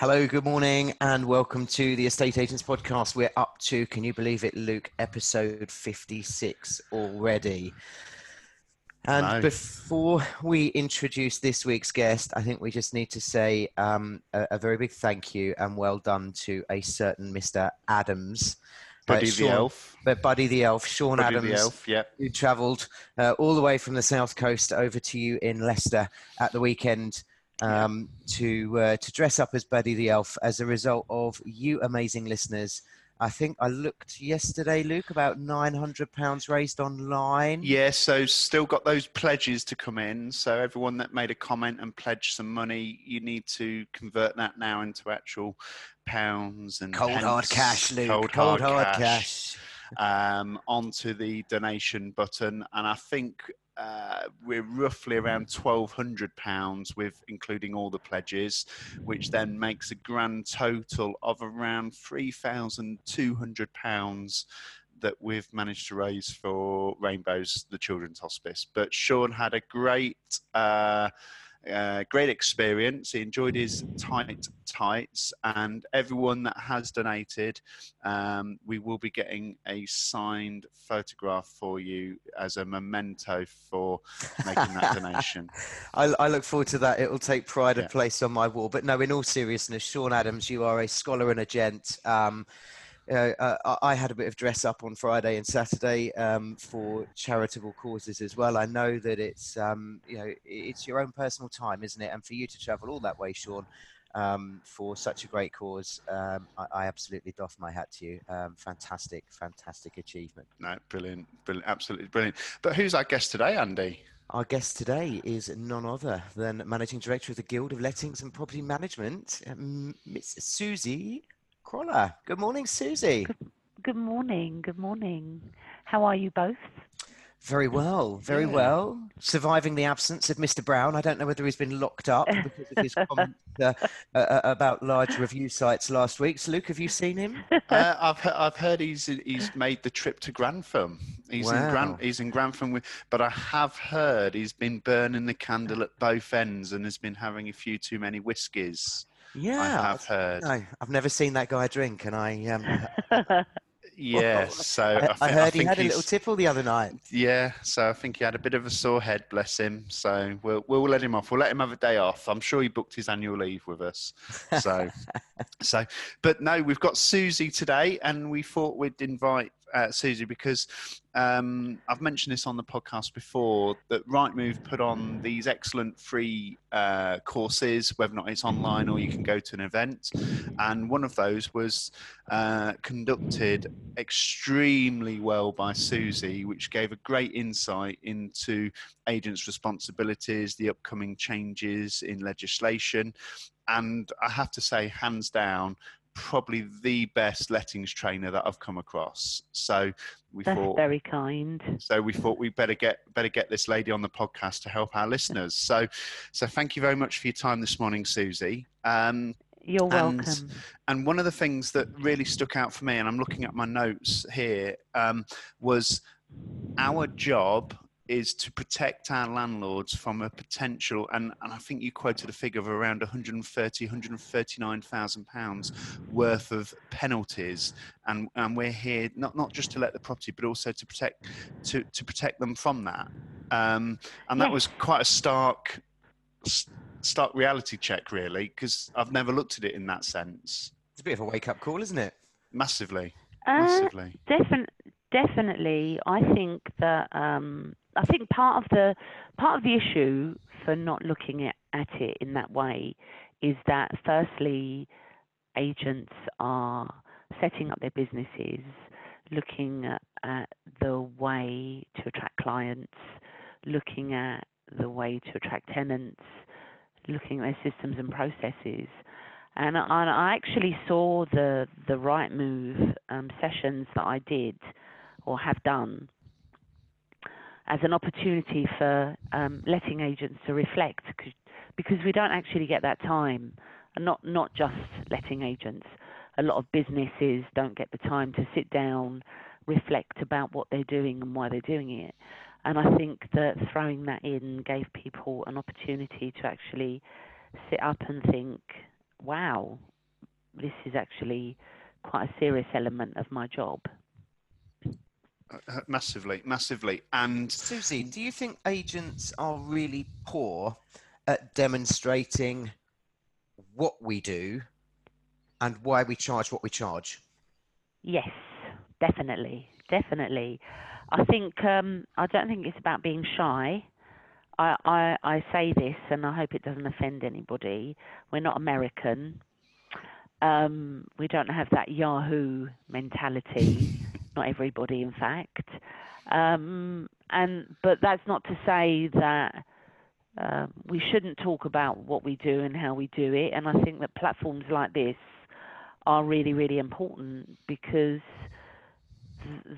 Hello, good morning, and welcome to the Estate Agents Podcast. We're up to, can you believe it, Luke, episode 56 already. And Nice. before we introduce this week's guest, I think we just need to say um, a, a very big thank you and well done to a certain Mr. Adams. Uh, Buddy the Elf. But Buddy the Elf, Sean Buddy Adams, Elf, yeah. who travelled uh, all the way from the south coast over to you in Leicester at the weekend um, to uh, to dress up as Buddy the Elf as a result of you amazing listeners. I think I looked yesterday, Luke, about nine hundred pounds raised online. Yeah, so still got those pledges to come in. So everyone that made a comment and pledged some money, you need to convert that now into actual pounds and cold hard cash, Luke. Cold, Cold, hard, hard cash, cash. um, onto the donation button, and I think uh, we're roughly around twelve hundred pounds with including all the pledges, which then makes a grand total of around three thousand two hundred pounds that we've managed to raise for Rainbows, the Children's Hospice. But Sean had a great. Uh, uh, great experience. He enjoyed his tight tights, and everyone that has donated, um, we will be getting a signed photograph for you as a memento for making that donation. I, I look forward to that. It will take pride Yeah. of place on my wall. But no, in all seriousness, Sean Adams, you are a scholar and a gent. Um, uh, uh, I I had a bit of dress up on Friday and Saturday um, for charitable causes as well. I know that it's um, you know it's your own personal time, isn't it? And for you to travel all that way, Sean, um, for such a great cause, um, I, I absolutely doff my hat to you. Um, fantastic, fantastic achievement. No, brilliant, brilliant, absolutely brilliant. But who's our guest today, Andy? Our guest today is none other than Managing Director of the Guild of Lettings and Property Management, um, Miss Susie Crolla. Good morning, Susie. Good morning. Good morning. How are you both? Very well, very Yeah. well. Surviving the absence of Mr. Brown. I don't know whether he's been locked up because of his comment uh, uh, about large review sites last week. So, Luke, have you seen him? uh, I've he- I've heard he's he's made the trip to Grantham. He's in Wow. Gran, he's in Grantham with, but I have heard he's been burning the candle at both ends and has been having a few too many whiskies. Yeah, I have heard. No, I've never seen that guy drink, and I um, Yeah, so I, I, I heard he think had a little tipple the other night. Yeah, so I think he had a bit of a sore head, bless him. So we'll we'll let him off. We'll let him have a day off. I'm sure he booked his annual leave with us. So, so, but no, we've got Susie today, and we thought we'd invite uh, Susie because um, I've mentioned this on the podcast before that Rightmove put on these excellent free uh, courses, whether or not it's online or you can go to an event, and one of those was uh, conducted extremely well by Susie, which gave a great insight into agents' responsibilities, the upcoming changes in legislation, and I have to say, hands down, probably the best lettings trainer that I've come across. So we That's thought. very kind. So we thought we better get better get this lady on the podcast to help our listeners. So, so thank you very much for your time this morning, Susie. Um, You're And- welcome. and one of the things that really stuck out for me, and I'm looking at my notes here, um, was our job is to protect our landlords from a potential, and, and I think you quoted a figure of around 130, 139,000 pounds worth of penalties, and, and we're here not, not just to let the property, but also to protect to, to protect them from that. Um, and that Yes. was quite a stark stark reality check, really, because I've never looked at it in that sense. It's a bit of a wake up call, isn't it? Massively, Uh, massively. defin- definitely, I think that um, I think part of the part of the issue for not looking at, at it in that way is that firstly, agents are setting up their businesses, looking at, at the way to attract clients, looking at the way to attract tenants, looking at their systems and processes. And I, actually saw the the Rightmove um, sessions that I did or have done as an opportunity for um, letting agents to reflect, 'cause- because we don't actually get that time, and not not just letting agents. A lot of businesses don't get the time to sit down, reflect about what they're doing and why they're doing it. And I think that throwing that in gave people an opportunity to actually sit up and think, wow, this is actually quite a serious element of my job. Uh, massively, massively. And Susie, do you think agents are really poor at demonstrating what we do and why we charge what we charge? Yes, definitely, definitely. I think um, I don't think it's about being shy. I, I I say this, and I hope it doesn't offend anybody. We're not American. Um, we don't have that Yahoo mentality. Not everybody, in fact. Um, and but that's not to say that uh, we shouldn't talk about what we do and how we do it. And I think that platforms like this are really, really important because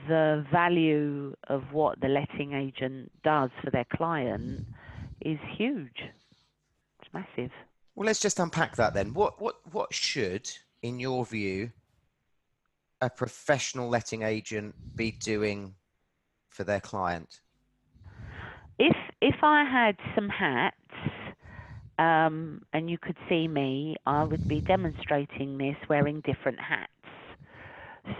the value of what the letting agent does for their client is huge. It's massive. Well, let's just unpack that then. What what what should, in your view, a professional letting agent be doing for their client? If if I had some hats um, and you could see me, I would be demonstrating this wearing different hats.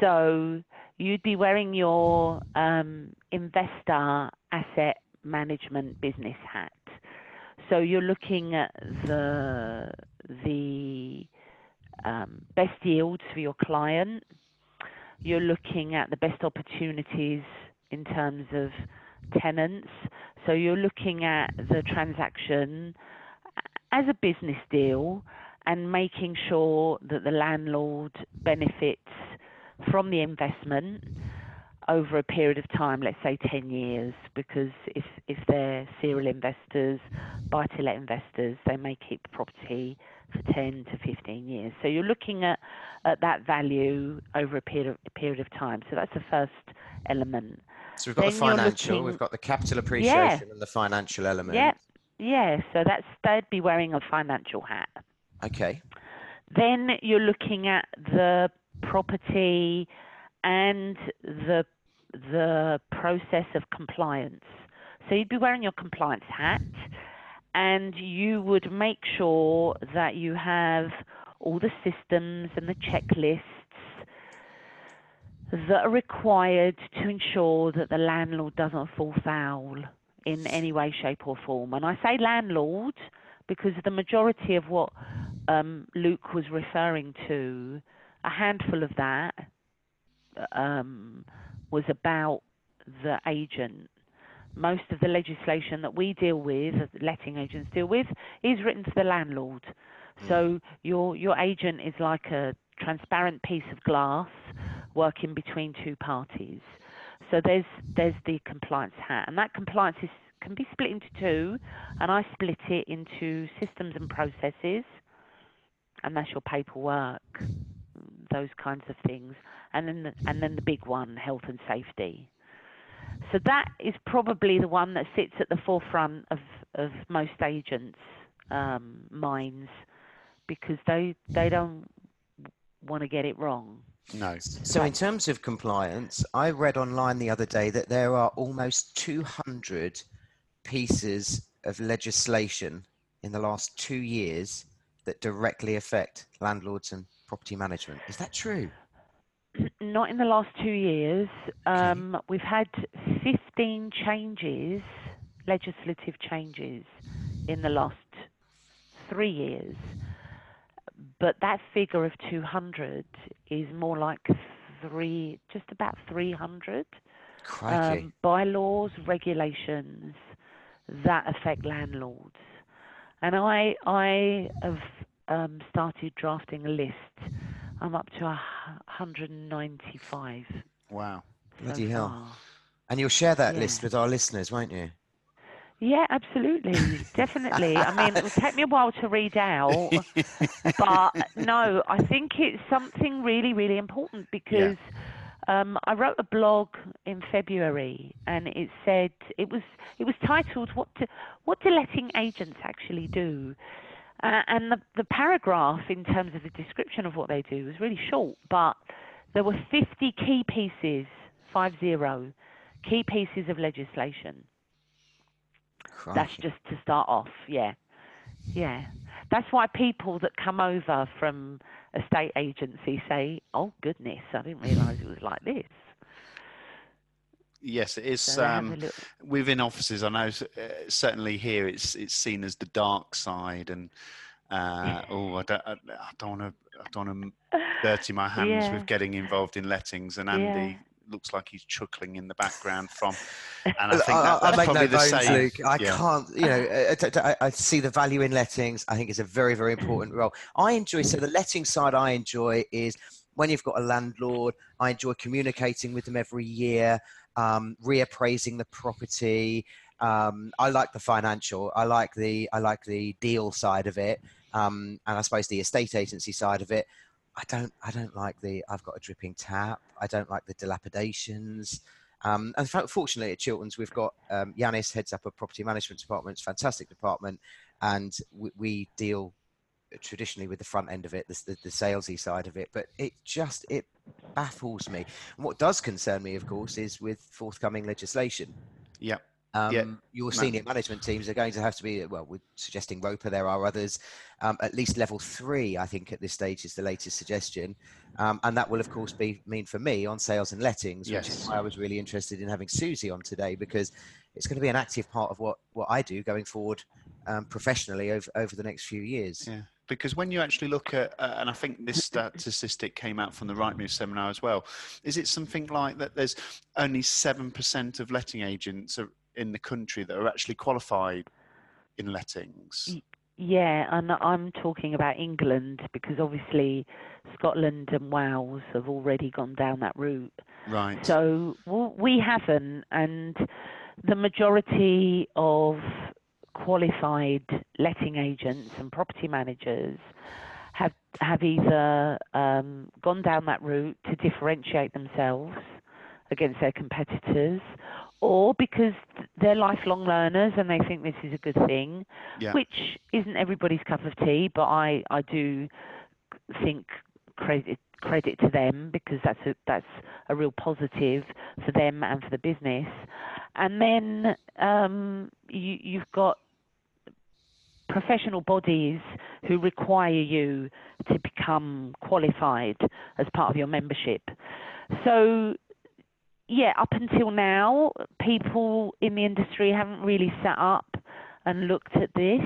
So you'd be wearing your um, investor asset management business hat. So you're looking at the the um, best yields for your client. You're looking at the best opportunities in terms of tenants. So you're looking at the transaction as a business deal and making sure that the landlord benefits from the investment over a period of time, let's say 10 years, because if, if they're serial investors, buy to let investors, they may keep the property 10 to 15 years. So you're looking at, at that value over a period, of, a period of time. So that's the first element. So we've got Then the financial, looking- we've got the capital appreciation and the financial element. Yeah, yeah. So that's they'd be wearing a financial hat. Okay. Then you're looking at the property and the the process of compliance. So you'd be wearing your compliance hat and you would make sure that you have all the systems and the checklists that are required to ensure that the landlord doesn't fall foul in any way, shape, or form. And I say landlord because the majority of what um, Luke was referring to, a handful of that um, was about the agent. Most of the legislation that we deal with, letting agents deal with, is written to the landlord. Hmm. So your your agent is like a transparent piece of glass working between two parties. So there's there's the compliance hat, and that compliance is, can be split into two, and I split it into systems and processes, and that's your paperwork, those kinds of things, and then the, and then the big one, health and safety. So that is probably the one that sits at the forefront of, of most agents' um, minds because they they don't want to get it wrong. no, So in terms of compliance, I read online the other day that there are almost 200 pieces of legislation in the last two years that directly affect landlords and property management. Is that true? Not in the last two years. Um, we've had 15 changes, legislative changes, in the last three years. But that figure of 200 is more like three, just about 300 um, bylaws, regulations that affect landlords. And I, I have um, started drafting a list. I'm up to a 195. wow. so Bloody hell. far. and you'll share that yeah. list with our listeners, won't you? Yeah, absolutely, definitely. I mean, it would take me a while to read out, but no, I think it's something really, really important because um, I wrote a blog in February, and it said it was it was titled "What do, What do letting agents actually do?" Uh, and the, the paragraph in terms of the description of what they do was really short, but there were 50 key pieces, five zero, key pieces of legislation. That's just to start off, yeah. Yeah. that's why people that come over from estate agency say, "Oh goodness, I didn't realise it was like this." Yes, it is. So Um, little- within offices, I know uh, certainly here it's it's seen as the dark side, and uh, oh, I don't, I, I don't want to, I don't want to dirty my hands Yeah. with getting involved in lettings. And Andy Yeah. looks like he's chuckling in the background from, and I think I, that, I that's make probably no the bones, same. Luke. I yeah. can't, you know, I t- t- I, I see the value in lettings. I think it's a very, very important role. I enjoy, so the letting side I enjoy is when you've got a landlord, I enjoy communicating with them every year, um, reappraising the property. Um, I like the financial. I like the, I like the deal side of it. Um, and I suppose the estate agency side of it. I don't, I don't like the, I've got a dripping tap. I don't like the dilapidations. Um, and fortunately at Chilton's, we've got um, Yanis heads up a property management department, it's a fantastic department, and we, we deal traditionally with the front end of it, the, the, the salesy side of it. But it just it baffles me. And what does concern me, of course, is with forthcoming legislation. Yeah. Um, Yeah. Your senior management teams are going to have to be, well, we're suggesting RoPA, there are others, um, at least level three, I think, at this stage is the latest suggestion. Um, and that will, of course, be mean for me on sales and lettings, which is why I was really interested in having Susie on today because it's going to be an active part of what, what I do going forward um, professionally over, over the next few years. Yeah, because when you actually look at, uh, and I think this statistic came out from the Rightmove seminar as well, is it something like that there's only 7% of letting agents in the country that are actually qualified in lettings? Yeah, and I'm talking about England because obviously Scotland and Wales have already gone down that route. Right. So we haven't, and the majority of qualified letting agents and property managers have have either um, gone down that route to differentiate themselves against their competitors, or because they're lifelong learners and they think this is a good thing, Yeah. which isn't everybody's cup of tea. But I I do think credit credit to them because that's a that's a real positive for them and for the business. And then um, you, you've got professional bodies who require you to become qualified as part of your membership. So, yeah, up until now, people in the industry haven't really sat up and looked at this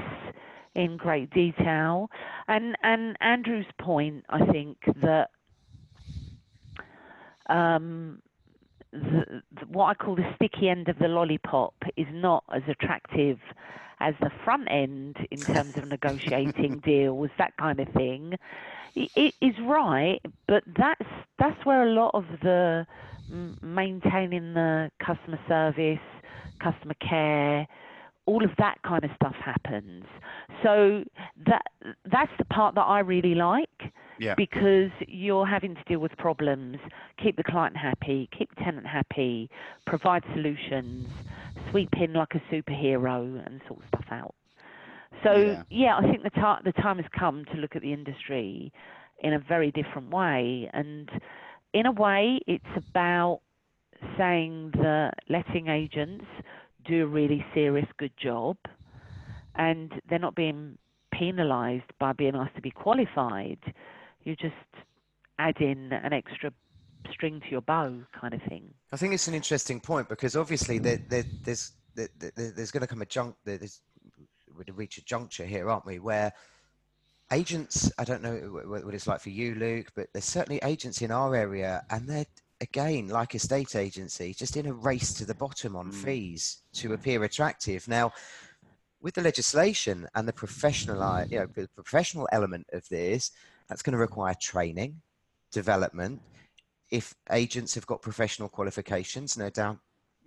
in great detail. And and Andrew's point, I think that um, the, the, what I call the sticky end of the lollipop is not as attractive as the front end in terms of negotiating deals, that kind of thing. It, is right, but that's that's where a lot of the maintaining the customer service, customer care, all of that kind of stuff happens. So that that's the part that I really like Yeah. because you're having to deal with problems, keep the client happy, keep the tenant happy, provide solutions, sweep in like a superhero and sort stuff out. So Yeah. yeah, I think the time the time has come to look at the industry in a very different way, and in a way, it's about saying that letting agents do a really serious good job, and they're not being penalised by being asked to be qualified. You just add in an extra string to your bow, kind of thing. I think it's an interesting point because obviously there, there, there's there, there- there's going to come a junk there's we're to reach a juncture here, aren't we? Where agents, I don't know wh- wh- what it's like for you, Luke, but there's certainly agents in our area, and they're again like estate agency, just in a race to the bottom on Mm. fees to appear attractive. Now, with the legislation and the professional, you know, the professional element of this, that's going to require training, development. If agents have got professional qualifications, no doubt,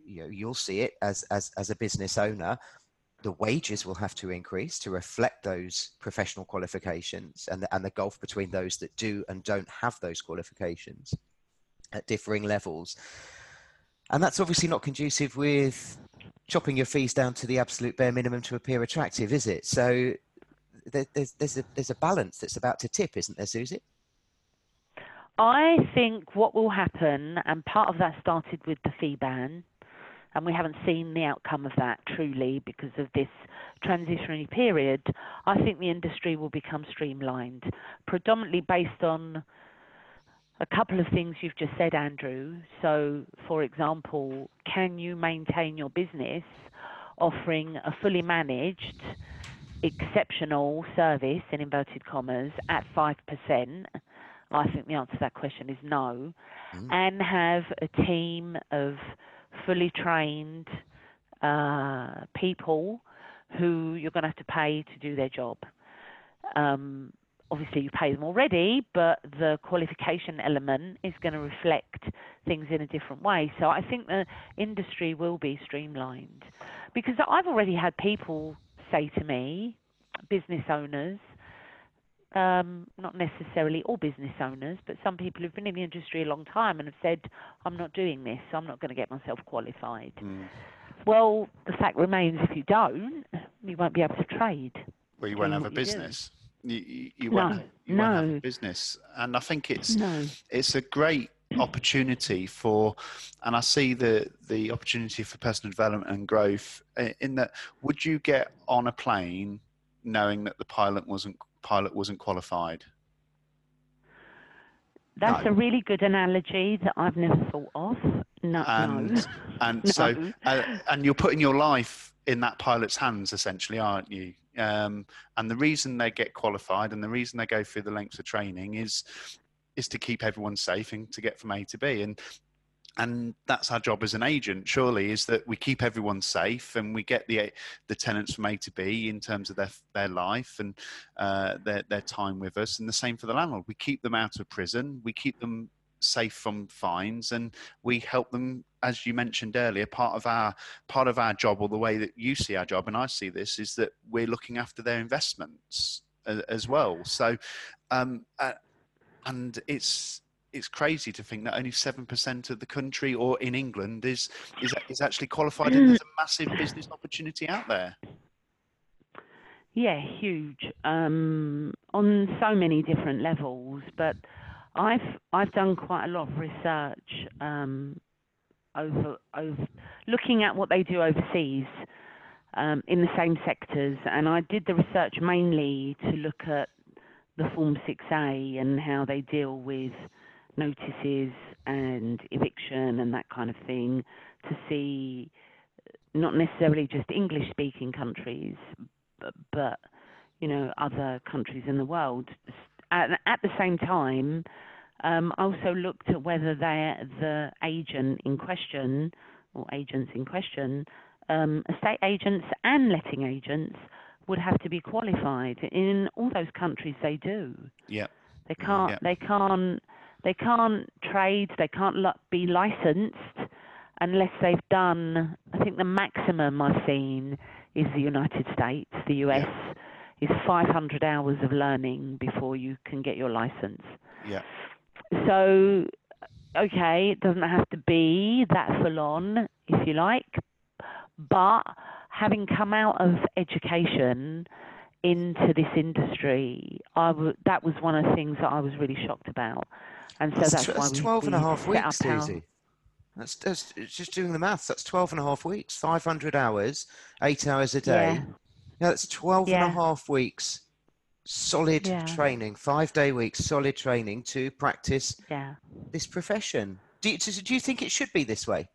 you know, you'll see it as as as a business owner. The wages will have to increase to reflect those professional qualifications and the, and the gulf between those that do and don't have those qualifications at differing levels. And that's obviously not conducive with chopping your fees down to the absolute bare minimum to appear attractive, is it? So there's there's a there's a balance that's about to tip, isn't there, Susie? I think what will happen, and part of that started with the fee ban, and we haven't seen the outcome of that truly because of this transitionary period, I think the industry will become streamlined, predominantly based on a couple of things you've just said, Andrew. So, for example, can you maintain your business offering a fully managed, exceptional service, in inverted commas, at 5%? I think the answer to that question is no. Mm. And have a team of fully trained uh, people who you're going to have to pay to do their job. Um, obviously, you pay them already, but the qualification element is going to reflect things in a different way. So I think the industry will be streamlined because I've already had people say to me, business owners, um, not necessarily all business owners, but some people who've been in the industry a long time and have said, I'm not doing this, so I'm not going to get myself qualified. Mm. Well, the fact remains if you don't, you won't be able to trade. Well, you won't have a business. You, you, you, won't, you no. won't have a business. And I think it's, no. it's a great opportunity for and i see the the opportunity for personal development and growth in that would you get on a plane knowing that the pilot wasn't pilot wasn't qualified? That's no. a really good analogy that I've never thought of. No, and no. and no. so uh, and you're putting your life in that pilot's hands, essentially, aren't you? Um, and the reason they get qualified and the reason they go through the lengths of training is is to keep everyone safe and to get from A to B. And and that's our job as an agent surely is that we keep everyone safe and we get the the tenants from a to b in terms of their their life and uh, their their time with us. And the same for the landlord. We keep them out of prison. We keep them safe from fines and we help them as you mentioned earlier part of our part of our job or the way that you see our job and i see this is that we're looking after their investments as, as well. So um, uh, and it's it's crazy to think that only seven percent of the country, or in England, is is is actually qualified, and there's a massive business opportunity out there. Yeah, huge um, on so many different levels. But I've I've done quite a lot of research um, over over looking at what they do overseas um, in the same sectors, and I did the research mainly to look at the Form 6A and how they deal with notices and eviction and that kind of thing to see not necessarily just English speaking countries, but, but, you know other countries in the world. At, at the same time, um, I also looked at whether the agent in question or agents in question, um, estate agents and letting agents, would have to be qualified. In all those countries, they do. Yeah. They mm, can't. They can't they can't trade, they can't be licensed unless they've done, I think the maximum I've seen is the United States, the US, yeah. is 500 hours of learning before you can get your license. Yeah. So, okay, it doesn't have to be that full on, if you like, but having come out of education, into this industry, I w- that was one of the things that I was really shocked about. And so that's, that's, that's we, 12 and a half weeks, Susie. That's, that's just doing the maths. That's 12 and a half weeks, 500 hours, eight hours a day. Yeah. Now that's 12 yeah. and a half weeks solid yeah. training, five day weeks, solid training to practice yeah. this profession. Do you, do you think it should be this way?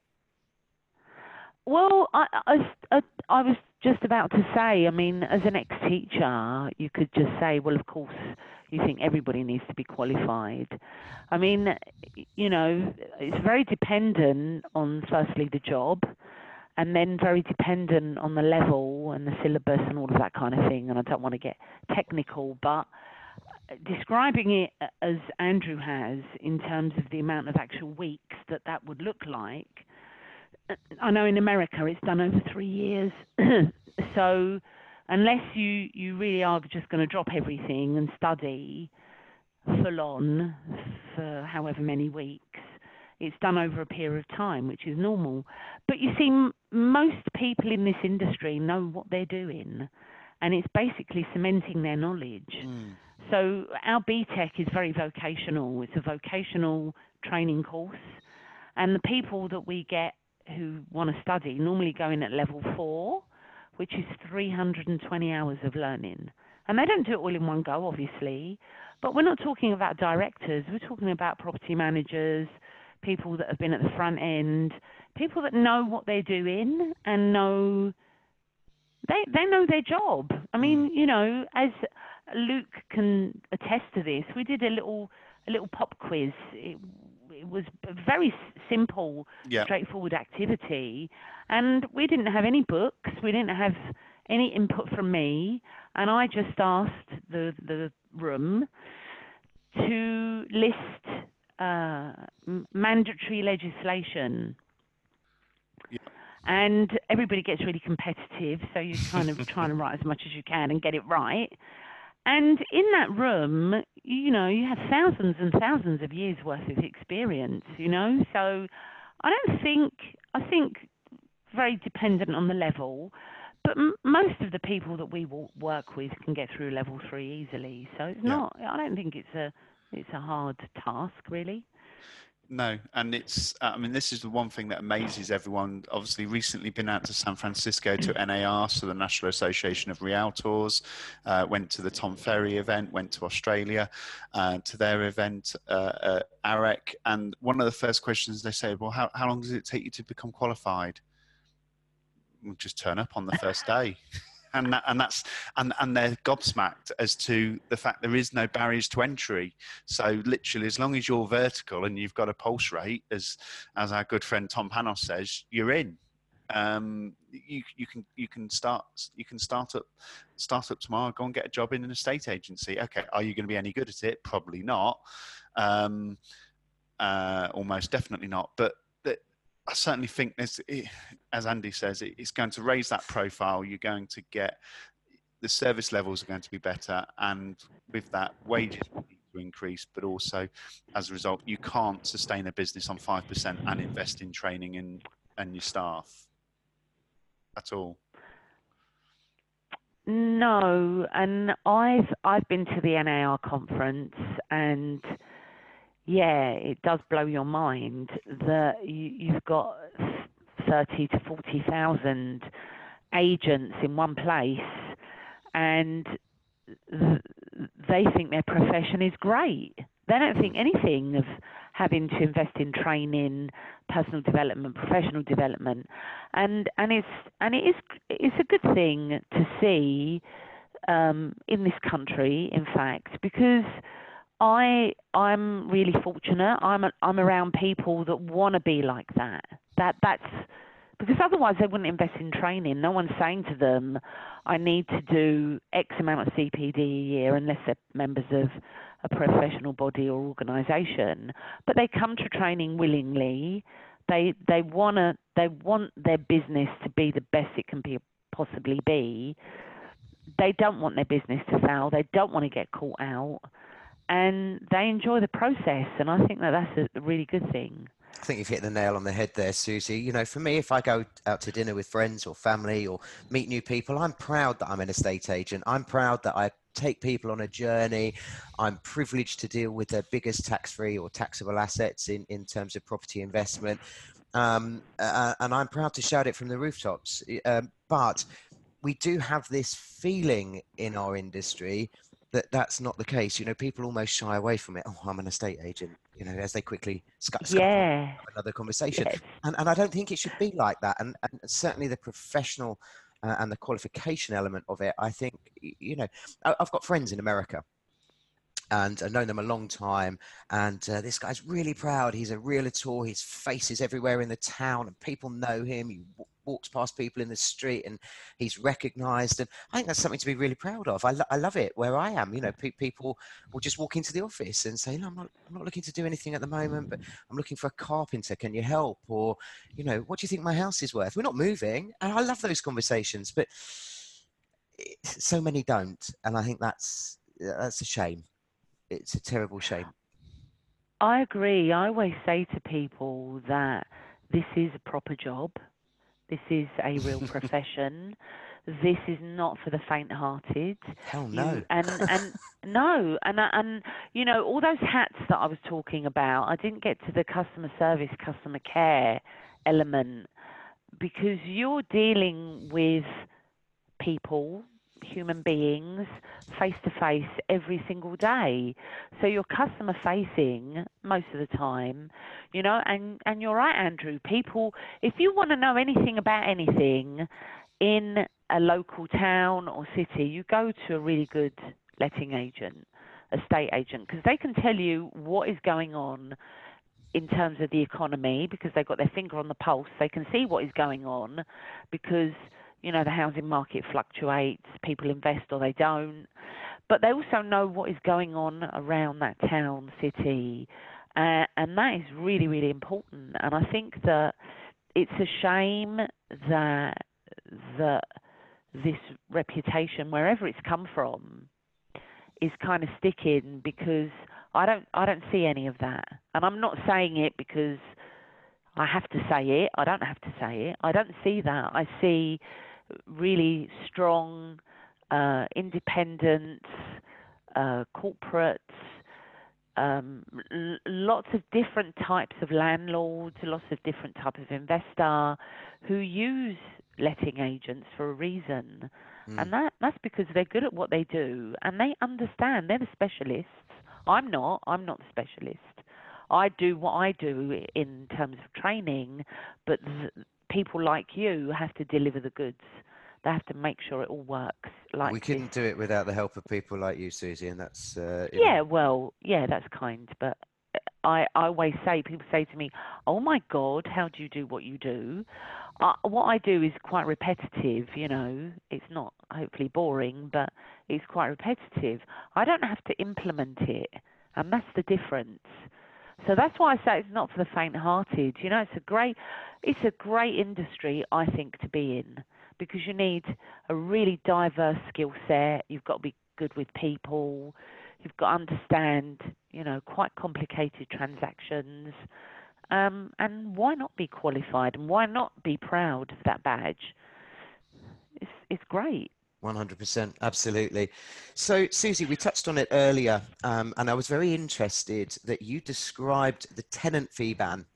Well, I, I, I was just about to say, I mean, as an ex teacher, you could just say, well, of course, you think everybody needs to be qualified. I mean, you know, it's very dependent on firstly the job and then very dependent on the level and the syllabus and all of that kind of thing. And I don't want to get technical, but describing it as Andrew has in terms of the amount of actual weeks that that would look like. I know in America it's done over three years. so unless you, you really are just going to drop everything and study full on for however many weeks, it's done over a period of time, which is normal. But you see, m- most people in this industry know what they're doing, and it's basically cementing their knowledge. Mm. So our BTEC is very vocational. It's a vocational training course, and the people that we get who want to study normally go in at level four, which is 320 hours of learning. And they don't do it all in one go, obviously. But we're not talking about directors. We're talking about property managers, people that have been at the front end, people that know what they're doing and know they they know their job. I mean, mm. you know, as Luke can attest to this, we did a little a little pop quiz. It, it was a very simple, Yeah. straightforward activity, and we didn't have any books. We didn't have any input from me, and I just asked the the room to list uh, mandatory legislation. Yeah. And everybody gets really competitive, so you're kind of trying to write as much as you can and get it right. And in that room, you know, you have thousands and thousands of years worth of experience, you know. So I don't think, I think very dependent on the level, but m- most of the people that we will work with can get through level three easily. So it's Yeah. not, I don't think it's a, it's a hard task really. No, and it's, uh, I mean, this is the one thing that amazes everyone. Obviously, recently been out to San Francisco to NAR, so the National Association of Realtors, uh, went to the Tom Ferry event, went to Australia uh, to their event, uh, uh, AREC. And one of the first questions they say, well, how, how long does it take you to become qualified? We'll just turn up on the first day. And, that, and that's and, and they're gobsmacked as to the fact there is no barriers to entry. So literally, as long as you're vertical and you've got a pulse rate, as as our good friend Tom Panos says, you're in. Um, you you can you can start you can start up start up tomorrow. Go and get a job in an estate agency. Okay, are you going to be any good at it? Probably not. Um, uh, almost definitely not. But I certainly think as Andy says, it, it's going to raise that profile. You're going to get the service levels are going to be better, and with that, wages increase. But also, as a result, you can't sustain a business on five percent and invest in training and and your staff at all. No, and I've I've been to the NAR conference, and yeah, it does blow your mind that you, you've got thirty to forty thousand agents in one place, and th- they think their profession is great. They don't think anything of having to invest in training, personal development, professional development, and and it's and it is it's a good thing to see um, in this country, in fact, because I I'm really fortunate. I'm a, I'm around people that want to be like that. That that's because otherwise they wouldn't invest in training. No one's saying to them, I need to do X amount of CPD a year unless they're members of a professional body or organisation. But they come to training willingly. They they wanna they want their business to be the best it can be possibly be. They don't want their business to fail. They don't want to get caught out, and they enjoy the process. And I think that that's a really good thing. I think you've hit the nail on the head there, Susie. You know, for me, if I go out to dinner with friends or family or meet new people, I'm proud that I'm an estate agent. I'm proud that I take people on a journey. I'm privileged to deal with their biggest tax free or taxable assets in, in terms of property investment. Um, uh, and I'm proud to shout it from the rooftops. Um, but we do have this feeling in our industry that that's not the case. You know, people almost shy away from it. Oh, I'm an estate agent, you know, as they quickly scut, scut Yeah. another conversation. Yes. And, and I don't think it should be like that. And, and certainly the professional uh, and the qualification element of it, I think, you know, I, I've got friends in America and I've known them a long time. And uh, this guy's really proud. He's a realtor. His face is everywhere in the town, and people know him. Walks past people in the street, and he's recognised. And I think that's something to be really proud of. I, lo- I love it where I am. You know, pe- people will just walk into the office and say, "No, I'm not. I'm not looking to do anything at the moment, but I'm looking for a carpenter. Can you help?" Or, you know, what do you think my house is worth? We're not moving, and I love those conversations, but so many don't, and I think that's that's a shame. It's a terrible shame. I agree. I always say to people that this is a proper job. This is a real profession. This is not for the faint-hearted. Hell You- no. and and no, and and you know all those hats that I was talking about. I didn't get to the customer service, customer care element because you're dealing with people, human beings, face to face every single day. So you're customer facing most of the time, you know, and, and you're right, Andrew. People, if you want to know anything about anything in a local town or city, you go to a really good letting agent, estate agent, because they can tell you what is going on in terms of the economy because they've got their finger on the pulse. They can see what is going on because you know the housing market fluctuates, people invest or they don't, but they also know what is going on around that town, city, uh, and that is really really important. And I think that it's a shame that that this reputation, wherever it's come from, is kind of sticking because I don't I don't see any of that. And I'm not saying it because I have to say it. I don't have to say it. I don't see that. I see really strong uh, independent uh, corporates, um, l- lots of different types of landlords, lots of different types of investor who use letting agents for a reason. Mm. And that, that's because they're good at what they do and they understand. They're the specialists. I'm not. I'm not the specialist. I do what I do in terms of training, but th- people like you have to deliver the goods. They have to make sure it all works. Like we couldn't this. do it without the help of people like you, Susie, and that's uh, yeah. Know. Well, yeah, that's kind, but I, I always say people say to me, "Oh my God, how do you do what you do?" Uh, what I do is quite repetitive. You know, it's not hopefully boring, but it's quite repetitive. I don't have to implement it, and that's the difference. So that's why I say it's not for the faint-hearted. You know, it's a great, it's a great industry I think to be in because you need a really diverse skill set. You've got to be good with people. You've got to understand, you know, quite complicated transactions. Um, and why not be qualified? And why not be proud of that badge? It's it's great. 100% absolutely. So susie we touched on it earlier um, and i was very interested that you described the tenant fee ban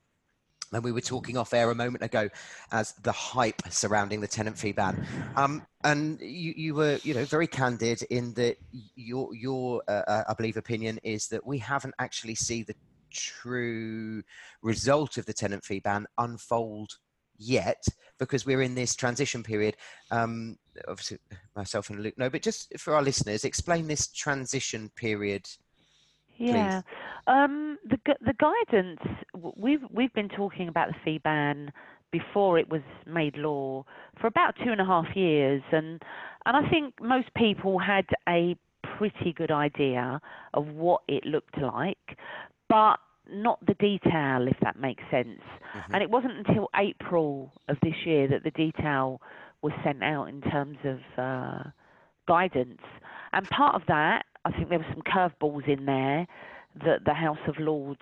and we were talking off air a moment ago as the hype surrounding the tenant fee ban. Um, and you, you were you know very candid in that your your uh, uh i believe opinion is that we haven't actually seen the true result of the tenant fee ban unfold yet because we're in this transition period. Um, obviously, myself and Luke know, but just for our listeners, explain this transition period. Yeah, um, the the guidance we've we've been talking about the fee ban before it was made law for about two and a half years, and and I think most people had a pretty good idea of what it looked like, but not the detail, if that makes sense. Mm-hmm. And it wasn't until April of this year that the detail was sent out in terms of uh, guidance. And part of that, I think there were some curveballs in there that the House of Lords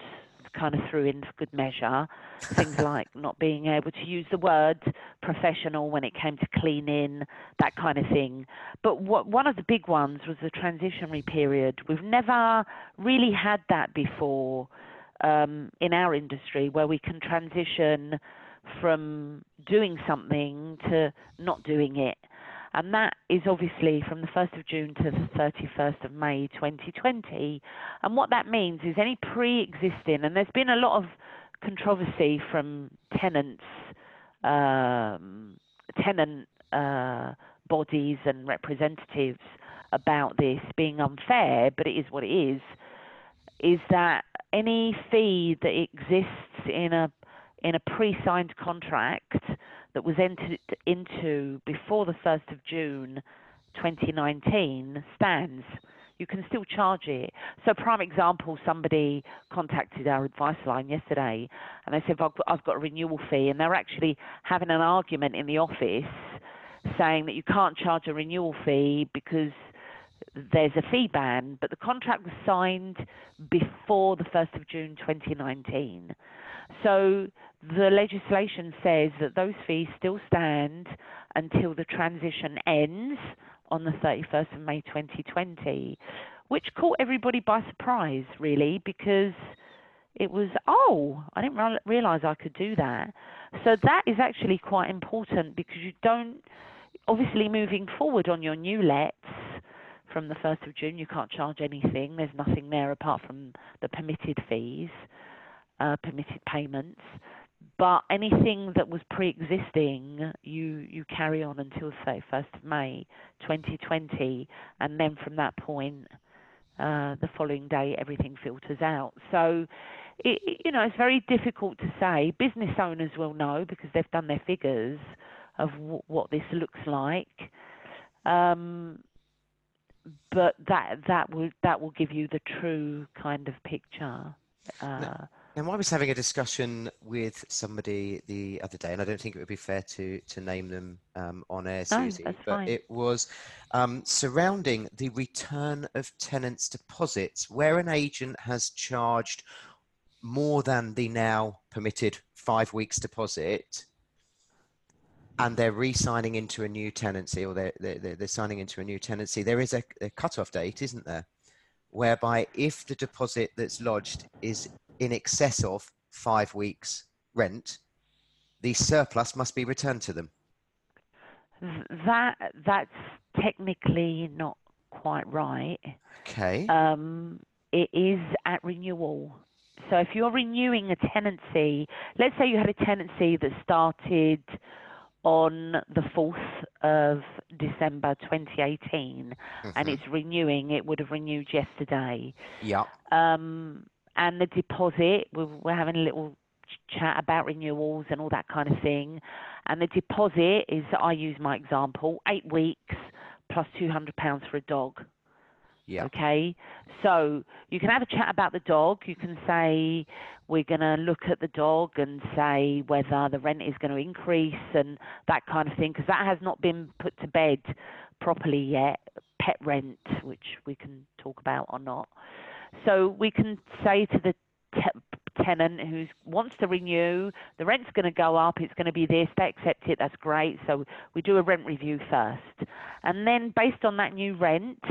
kind of threw in for good measure. Things like not being able to use the word professional when it came to cleaning, that kind of thing. But what, one of the big ones was the transitionary period. We've never really had that before um, in our industry where we can transition from doing something to not doing it. And that is obviously from the 1st of June to the 31st of May 2020. And what that means is any pre existing, and there's been a lot of controversy from tenants, um, tenant uh, bodies and representatives about this being unfair, but it is what it is, is that any fee that exists in a in a pre-signed contract that was entered into before the 1st of June 2019 stands. You can still charge it. So, prime example, somebody contacted our advice line yesterday and they said, I've got a renewal fee. And they're actually having an argument in the office saying that you can't charge a renewal fee because there's a fee ban, but the contract was signed before the 1st of June 2019. So the legislation says that those fees still stand until the transition ends on the 31st of May 2020, which caught everybody by surprise, really, because it was, oh, I didn't re- realize I could do that. So that is actually quite important because you don't, obviously, moving forward on your new lets from the 1st of June, you can't charge anything. There's nothing there apart from the permitted fees, uh, permitted payments. But anything that was pre-existing, you you carry on until say 1st of May 2020, and then from that point, uh, the following day, everything filters out. So it, you know, it's very difficult to say. Business owners will know because they've done their figures of w- what this looks like. Um, but that that will that will give you the true kind of picture. Uh, now, I was having a discussion with somebody the other day, and I don't think it would be fair to to name them um, on air, Susie, no, but fine. it was um, surrounding the return of tenants' deposits, where an agent has charged more than the now permitted five weeks deposit and they're re-signing into a new tenancy or they're, they're, they're signing into a new tenancy there is a, a cut-off date isn't there? Whereby if the deposit that's lodged is in excess of five weeks rent the surplus must be returned to them. That that's technically not quite right. Okay. Um, it is at renewal. So if you're renewing a tenancy, let's say you had a tenancy that started on the 4th of December 2018 mm-hmm. and it's renewing, it would have renewed yesterday. Yeah. Um, and the deposit, we're, we're having a little chat about renewals and all that kind of thing. And the deposit is, I use my example, eight weeks plus £200 for a dog. Yeah. Okay. So you can have a chat about the dog. You can say we're going to look at the dog and say whether the rent is going to increase and that kind of thing because that has not been put to bed properly yet. Pet rent, which we can talk about or not. So we can say to the te- tenant who wants to renew, the rent's going to go up, it's going to be this, they accept it, that's great. So we do a rent review first. And then based on that new rent,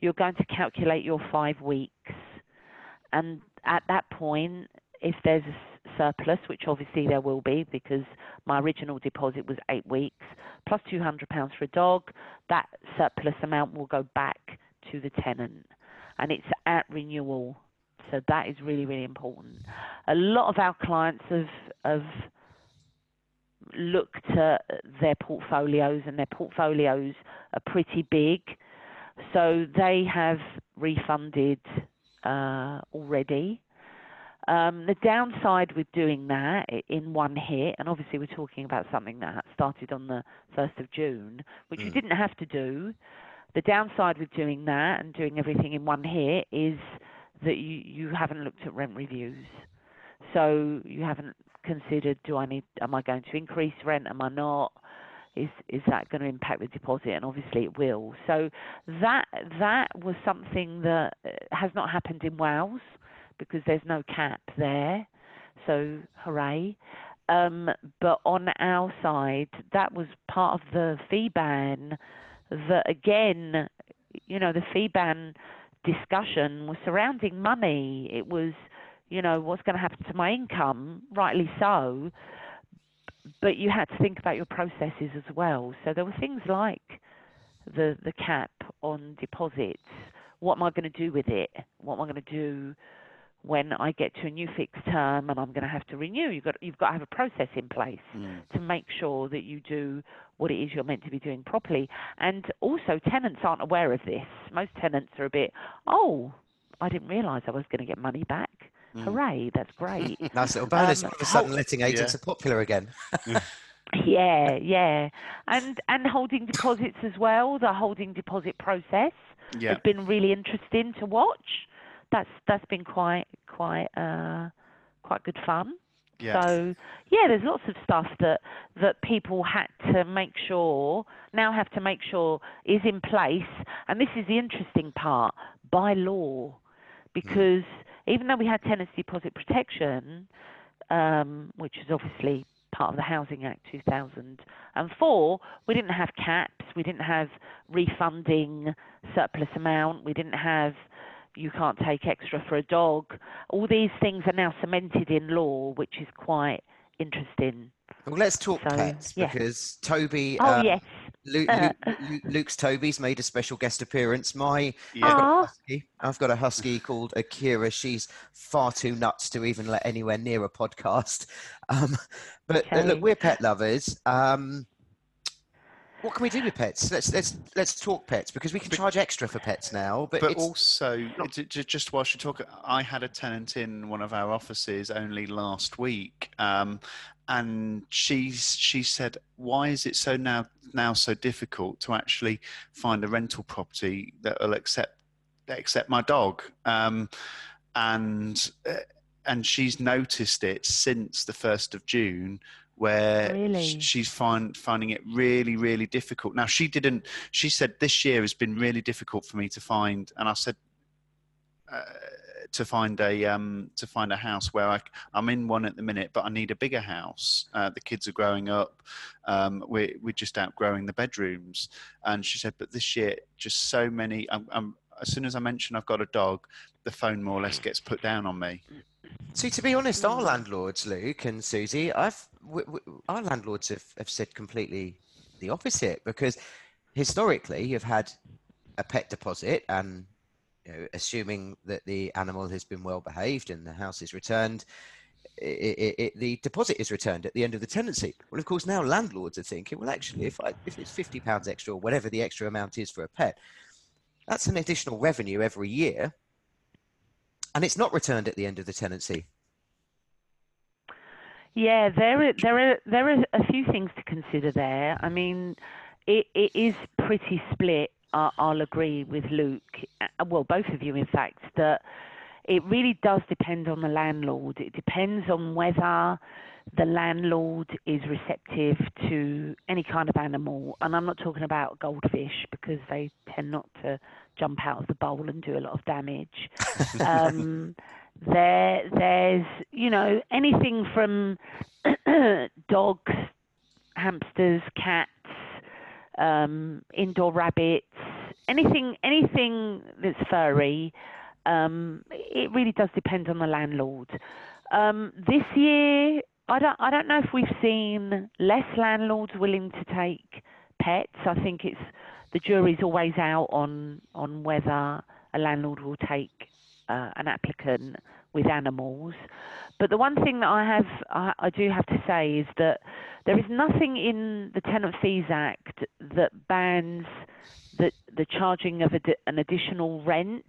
you're going to calculate your five weeks. And at that point, if there's a surplus, which obviously there will be because my original deposit was eight weeks, plus £200 for a dog, that surplus amount will go back to the tenant. And it's at renewal so that is really, really important. A lot of our clients have, have looked at their portfolios, and their portfolios are pretty big. So they have refunded uh, already. Um, the downside with doing that in one hit, and obviously we're talking about something that started on the 1st of June, which mm. you didn't have to do. The downside with doing that and doing everything in one hit is that you, you haven't looked at rent reviews. So you haven't considered do I need am I going to increase rent, am I not? Is is that going to impact the deposit? And obviously it will. So that that was something that uh, has not happened in Wales because there's no cap there. So hooray. Um, but on our side, that was part of the fee ban that again, you know, the fee ban discussion was surrounding money. It was, you know, what's going to happen to my income, rightly so. But you had to think about your processes as well. So there were things like the the cap on deposits. What am I going to do with it? What am I going to do when I get to a new fixed term and I'm going to have to renew? You've got you've got to have a process in place mm. to make sure that you do what it is you're meant to be doing properly. And also, tenants aren't aware of this. Most tenants are a bit, oh, I didn't realise I was going to get money back. Mm. Hooray, that's great. nice little bonus. Um, All of a sudden, letting agents yeah. are popular again. yeah, yeah. And, and holding deposits as well, the holding deposit process yeah. has been really interesting to watch. That's that's been quite quite uh, quite good fun. Yes. So yeah, there's lots of stuff that that people had to make sure now have to make sure is in place, and this is the interesting part by law, because mm. even though we had tenancy deposit protection, um, which is obviously part of the Housing Act 2004, we didn't have caps, we didn't have refunding surplus amount, we didn't have you can't take extra for a dog. All these things are now cemented in law, which is quite interesting. Well, let's talk So, pets yeah. because Toby, Oh uh, yes, Luke. Luke, Luke, Luke's Toby's made a special guest appearance. My Yeah. I've got a husky. I've got a husky called Akira. She's far too nuts to even let anywhere near a podcast. Um, but uh, Okay. look, we're pet lovers. Um, what can we do with pets? Let's let's let's talk pets because we can But- charge extra for pets now. But, But it's, also, not- just whilst you talk, I had a tenant in one of our offices only last week, um, and she's she said, "Why is it so now now so difficult to actually find a rental property that will accept accept my dog?" Um, and uh, and she's noticed it since the first of June. Where Really? she's find, finding it really, really difficult. Now, she didn't she said this year has been really difficult for me to find and i said uh, to find a um, to find a house where I, i'm in one at the minute but i need a bigger house uh, the kids are growing up um, we're, we're just outgrowing the bedrooms and she said but this year just so many I'm, I'm, as soon as i mention i've got a dog the phone more or less gets put down on me See, to be honest, our Mm. landlords, Luke and Susie, I've w- w- our landlords have, have said completely the opposite because historically you've had a pet deposit and you know, assuming that the animal has been well behaved and the house is returned, i i it, the deposit is returned at the end of the tenancy. Well, of course, now landlords are thinking, well, actually, if I, if it's fifty pounds extra or whatever the extra amount is for a pet, that's an additional revenue every year, and it's not returned at the end of the tenancy. Yeah, there are, there are there are a few things to consider there. I mean, it, it is pretty split. I'll agree with Luke. uh, Well, both of you, in fact, that it really does depend on the landlord. It depends on whether the landlord is receptive to any kind of animal, and I'm not talking about goldfish because they tend not to jump out of the bowl and do a lot of damage. um, there, there's you know anything from dogs, hamsters, cats, um, indoor rabbits, anything, anything that's furry. Um, it really does depend on the landlord. Um, this year, I don't, I don't know if we've seen less landlords willing to take pets. I think it's the jury's always out on on whether a landlord will take uh, an applicant with animals. But the one thing that I have, I, I do have to say, is that there is nothing in the Tenant Fees Act that bans the the charging of an additional rent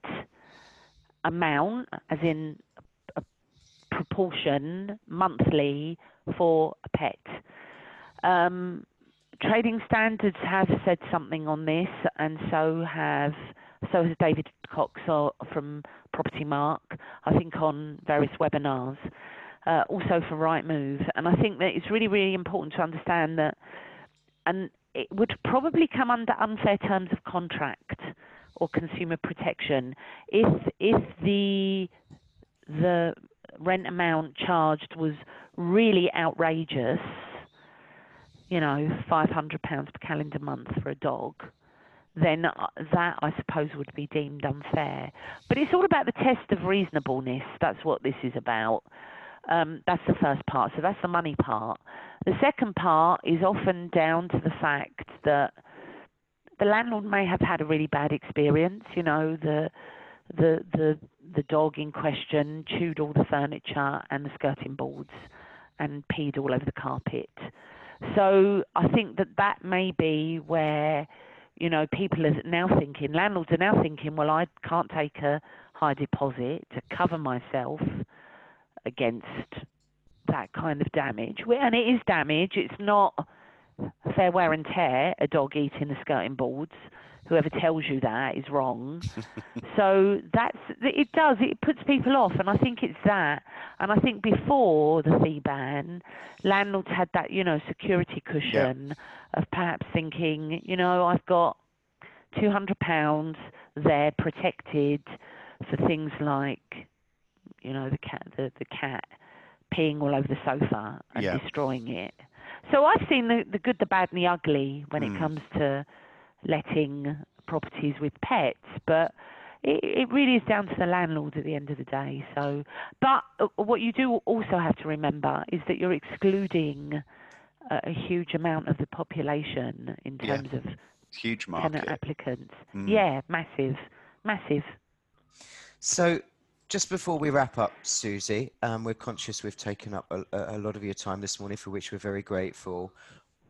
amount, as in a proportion monthly for a pet. Um, trading standards have said something on this, and so have so has David Cox uh, from Propertymark. I think on various webinars, uh, also for Rightmove, and I think that it's really really important to understand that, and it would probably come under unfair terms of contract or consumer protection if if the the rent amount charged was really outrageous you know, five hundred pounds per calendar month for a dog, then uh, that I suppose would be deemed unfair. But it's all about the test of reasonableness. That's what this is about. Um, that's the first part. So that's the money part. The second part is often down to the fact that the landlord may have had a really bad experience. You know, the the the the dog in question chewed all the furniture and the skirting boards and peed all over the carpet. So I think that that may be where, you know, people are now thinking, landlords are now thinking, well, I can't take a high deposit to cover myself against that kind of damage. And it is damage. It's not fair wear and tear, a dog eating the skirting boards. Whoever tells you that is wrong. so that's it does it puts people off, and I think it's that. And I think before the fee ban, landlords had that you know security cushion of perhaps thinking, you know, I've got two hundred pounds there protected for things like, you know, the cat the, the cat peeing all over the sofa and Yeah. destroying it. So I've seen the, the good, the bad, and the ugly when Mm. it comes to letting properties with pets, but it, it really is down to the landlord at the end of the day. So, but uh, what you do also have to remember is that you're excluding a, a huge amount of the population in Yeah. terms of Huge tenant applicants. Mm. Yeah, massive, massive. So, just before we wrap up, Susie, um, we're conscious we've taken up a, a a lot of your time this morning, for which we're very grateful.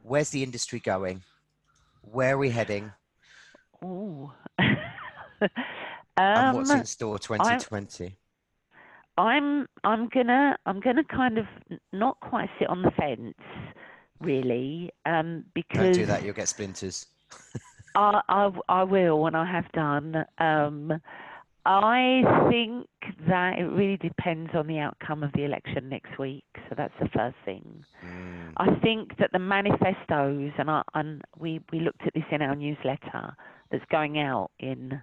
Where's the industry going? Where are we heading? Ooh. And what's um, in store 2020? I'm I'm gonna I'm gonna kind of not quite sit on the fence, really, um, Don't because do that, you'll get splinters. I, I I will and I have done. Um, I think that it really depends on the outcome of the election next week. So that's the first thing. Mm, I think that the manifestos, and, I, and we, we looked at this in our newsletter that's going out in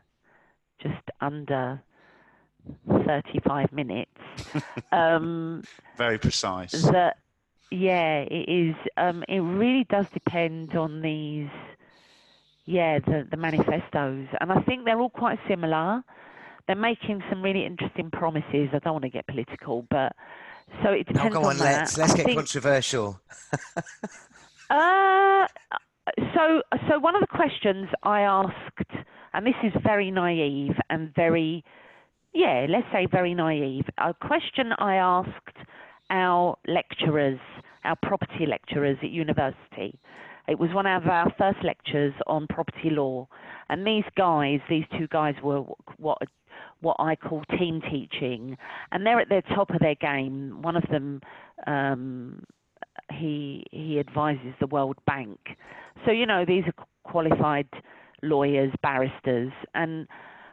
just under 35 minutes. um, Very precise. that, yeah, it is. Um, it really does depend on these, yeah, the, the manifestos. And I think they're all quite similar. They're making some really interesting promises. I don't want to get political, but so it Oh, depends go on, that. let's let's I get think- controversial. uh, so, so one of the questions I asked, and this is very naive and very, yeah, let's say very naive. A question I asked our lecturers, our property lecturers at university. It was one of our first lectures on property law, and these guys, these two guys, were what what I call team teaching, and they're at the top of their game. One of them um, he he advises the World Bank. So you know these are qualified lawyers, barristers, and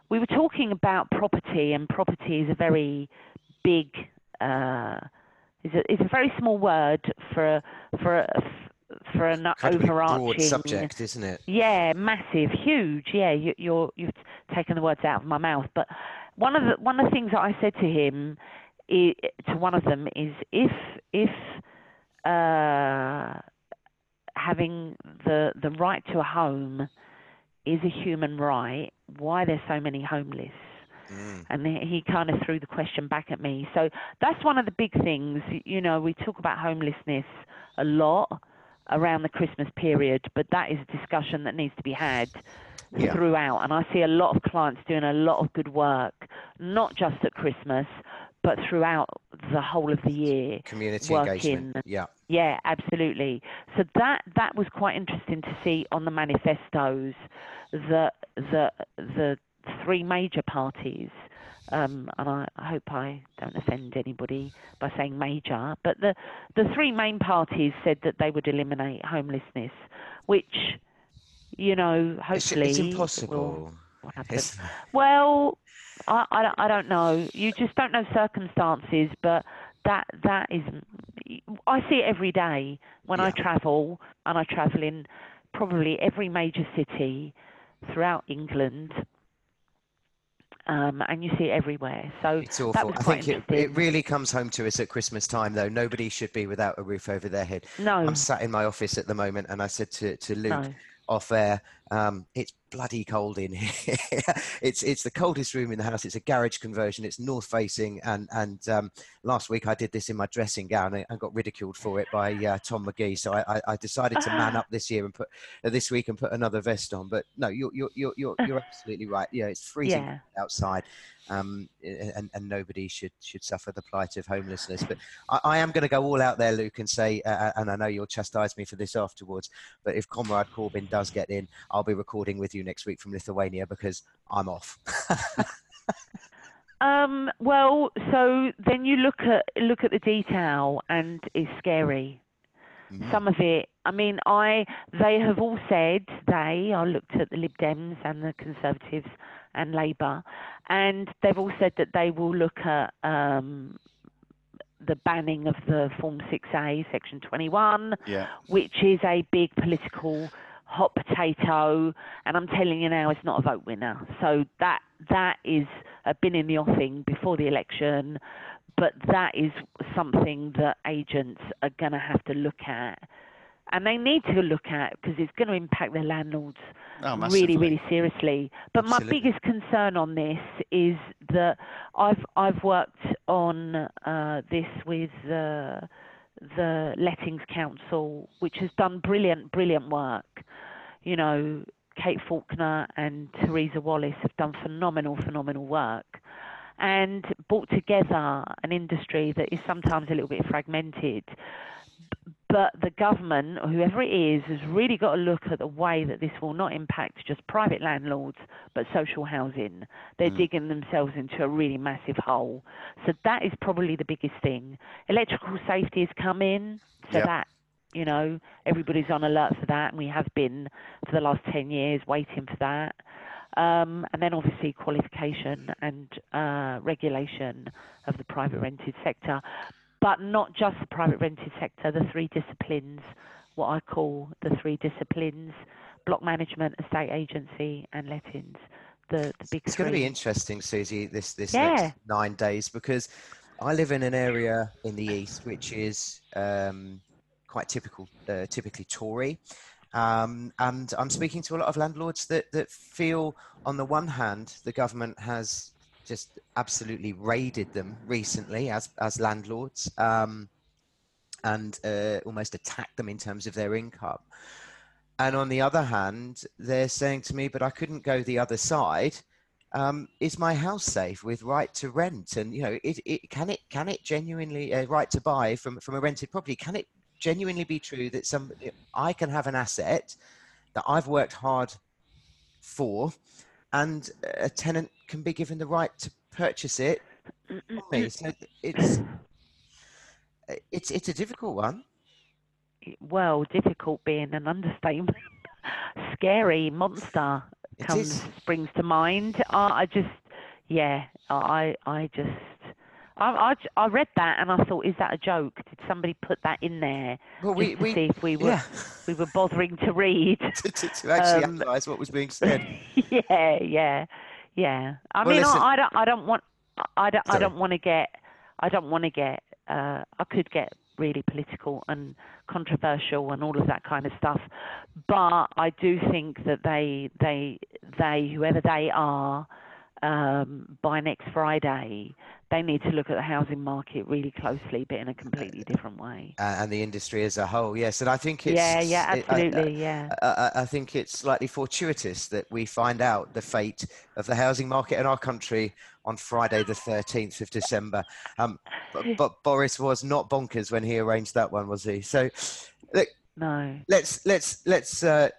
we were talking about property, and property is a very big. Uh, is a, it's a very small word for a, for a, for an Incredibly broad subject, isn't it? yeah, massive, huge. Yeah, you, you're you've taken the words out of my mouth. But one of the one of the things that I said to him, to one of them, is if if uh, having the the right to a home is a human right, why are there so many homeless? Mm. and he he kind of threw the question back at me. So that's one of the big things. You know, we talk about homelessness a lot around the Christmas period, but that is a discussion that needs to be had Yeah. throughout. And I see a lot of clients doing a lot of good work, not just at Christmas, but throughout the whole of the year. Community work engagement. Yeah. Yeah, absolutely. So that that was quite interesting to see on the manifestos that the the three major parties, um, and I, I hope I don't offend anybody by saying major, but the the three main parties said that they would eliminate homelessness, which you know hopefully it's will- impossible. will. It's, Well, I, I, don't- I don't know. You just don't know circumstances, but that that is. I see it every day when I travel, and I travel in probably every major city throughout England, um, and you see it everywhere. So it's awful. I think it, it really comes home to us at Christmas time, though. Nobody should be without a roof over their head. no, I'm sat in my office at the moment, and I said to, to Luke no, off air, um, it's bloody cold in here. it's it's the coldest room in the house. It's a garage conversion. It's north facing, and and um, last week I did this in my dressing gown and, got ridiculed for it by uh, Tom McGee. So I, I, I decided to man up this year and put uh, this week and put another vest on. But no, you're you're you're you're, you're absolutely right. Yeah, it's freezing yeah. outside, um, and, and nobody should should suffer the plight of homelessness. But I, I am going to go all out there, Luke, and say, uh, and I know you'll chastise me for this afterwards. But if Comrade Corbyn does get in, I'll be recording with you next week from Lithuania because I'm off. Um, well, so then you look at look at the detail, and it's scary. Mhm. some of it. I mean, I they have all said they. I looked at the Lib Dems and the Conservatives and Labour, and they've all said that they will look at um, the banning of the Form 6A, Section 21, Yeah. which is a big political hot potato. And I'm telling you now, it's not a vote winner. So that that is uh, been in the offing before the election, but that is something that agents are going to have to look at and they need to look at because it's going to impact their landlords Oh, really, really seriously. But my biggest concern on this is that I've I've worked on uh, this with uh, the Lettings Council, which has done brilliant, brilliant work. You know, Kate Faulkner and Theresa Wallace have done phenomenal, phenomenal work. And brought together an industry that is sometimes a little bit fragmented, but the government or whoever it is has really got to look at the way that this will not impact just private landlords but social housing. They're Mm. digging themselves into a really massive hole. So that is probably the biggest thing. Electrical safety has come in, so Yep. that you know everybody's on alert for that, and we have been for the last ten years waiting for that. Um, and then obviously qualification and uh, regulation of the private rented sector but not just the private rented sector, the three disciplines, what I call the three disciplines block management, estate agency, and lettings. The, the big It's three. going to be interesting, Susie, this this Yeah. next nine days because I live in an area in the east which is um, quite typical, uh, typically Tory, um, and I'm speaking to a lot of landlords that that feel, on the one hand, the government has just absolutely raided them recently as as landlords. Um, and uh, almost attacked them in terms of their income. And on the other hand, they're saying to me, but I couldn't go the other side. Um, is my house safe with right to rent? And you know, it, it can it can it genuinely uh, right to buy from from a rented property? Can it genuinely be true that some I can have an asset that I've worked hard for, and a tenant can be given the right to purchase it me? So it's it's it's a difficult one. well, difficult being an understatement. Scary monster It comes is. springs to mind. I, I just, yeah, I, I just, I, I, I read that and I thought, is that a joke? Did somebody put that in there Well, we to we see if we were yeah we were bothering to read? to, to, to actually Um, analyse what was being said. yeah, yeah, yeah. I Well, mean, listen- I, I don't, I don't want, I don't, I don't want to get, I don't want to get, uh, I could get really political and controversial and all of that kind of stuff, but I do think that they, they, they, whoever they are, um, by next Friday, they need to look at the housing market really closely, but in a completely different way. uh, and the industry as a whole. Yes, and I think it's yeah, yeah, it- I- absolutely, yeah. I, I, think it's slightly fortuitous that we find out the fate of the housing market in our country on Friday, the 13th of December. Um, but, but Boris was not bonkers when he arranged that one, was he? So, look, No. let's let's let's uh,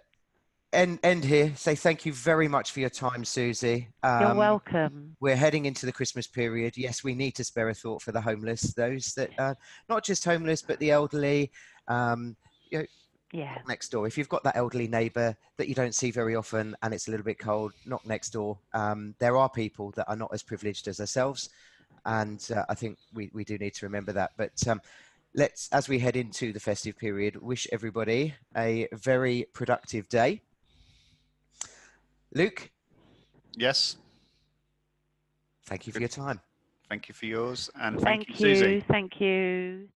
end end here. Say thank you very much for your time, Susie. You're Um, welcome. we're heading into the Christmas period. Yes, we need to spare a thought for the homeless, those that are not just homeless, but the elderly. Um, Yeah. next door. If you've got that elderly neighbour that you don't see very often and it's a little bit cold, knock next door. Um, there are people that are not as privileged as ourselves, and uh, I think we, we do need to remember that. But um, let's, as we head into the festive period, wish everybody a very productive day. Luke, Yes. thank you for your time. Thank you for yours, and Thank thank, you, Susie. you. Thank you.